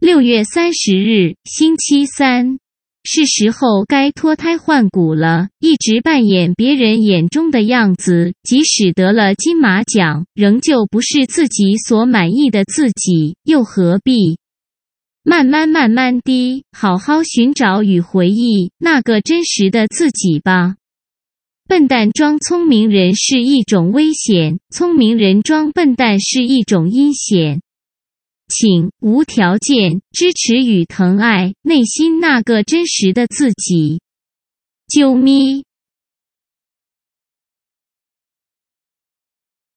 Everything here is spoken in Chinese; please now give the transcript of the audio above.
六月三十日，星期三，是时候该脱胎换骨了。一直扮演别人眼中的样子，即使得了金马奖，仍旧不是自己所满意的自己，又何必？慢慢慢慢地，好好寻找与回忆那个真实的自己吧。笨蛋装聪明人是一种危险，聪明人装笨蛋是一种阴险。请无条件支持与疼爱内心那个真实的自己。啾咪。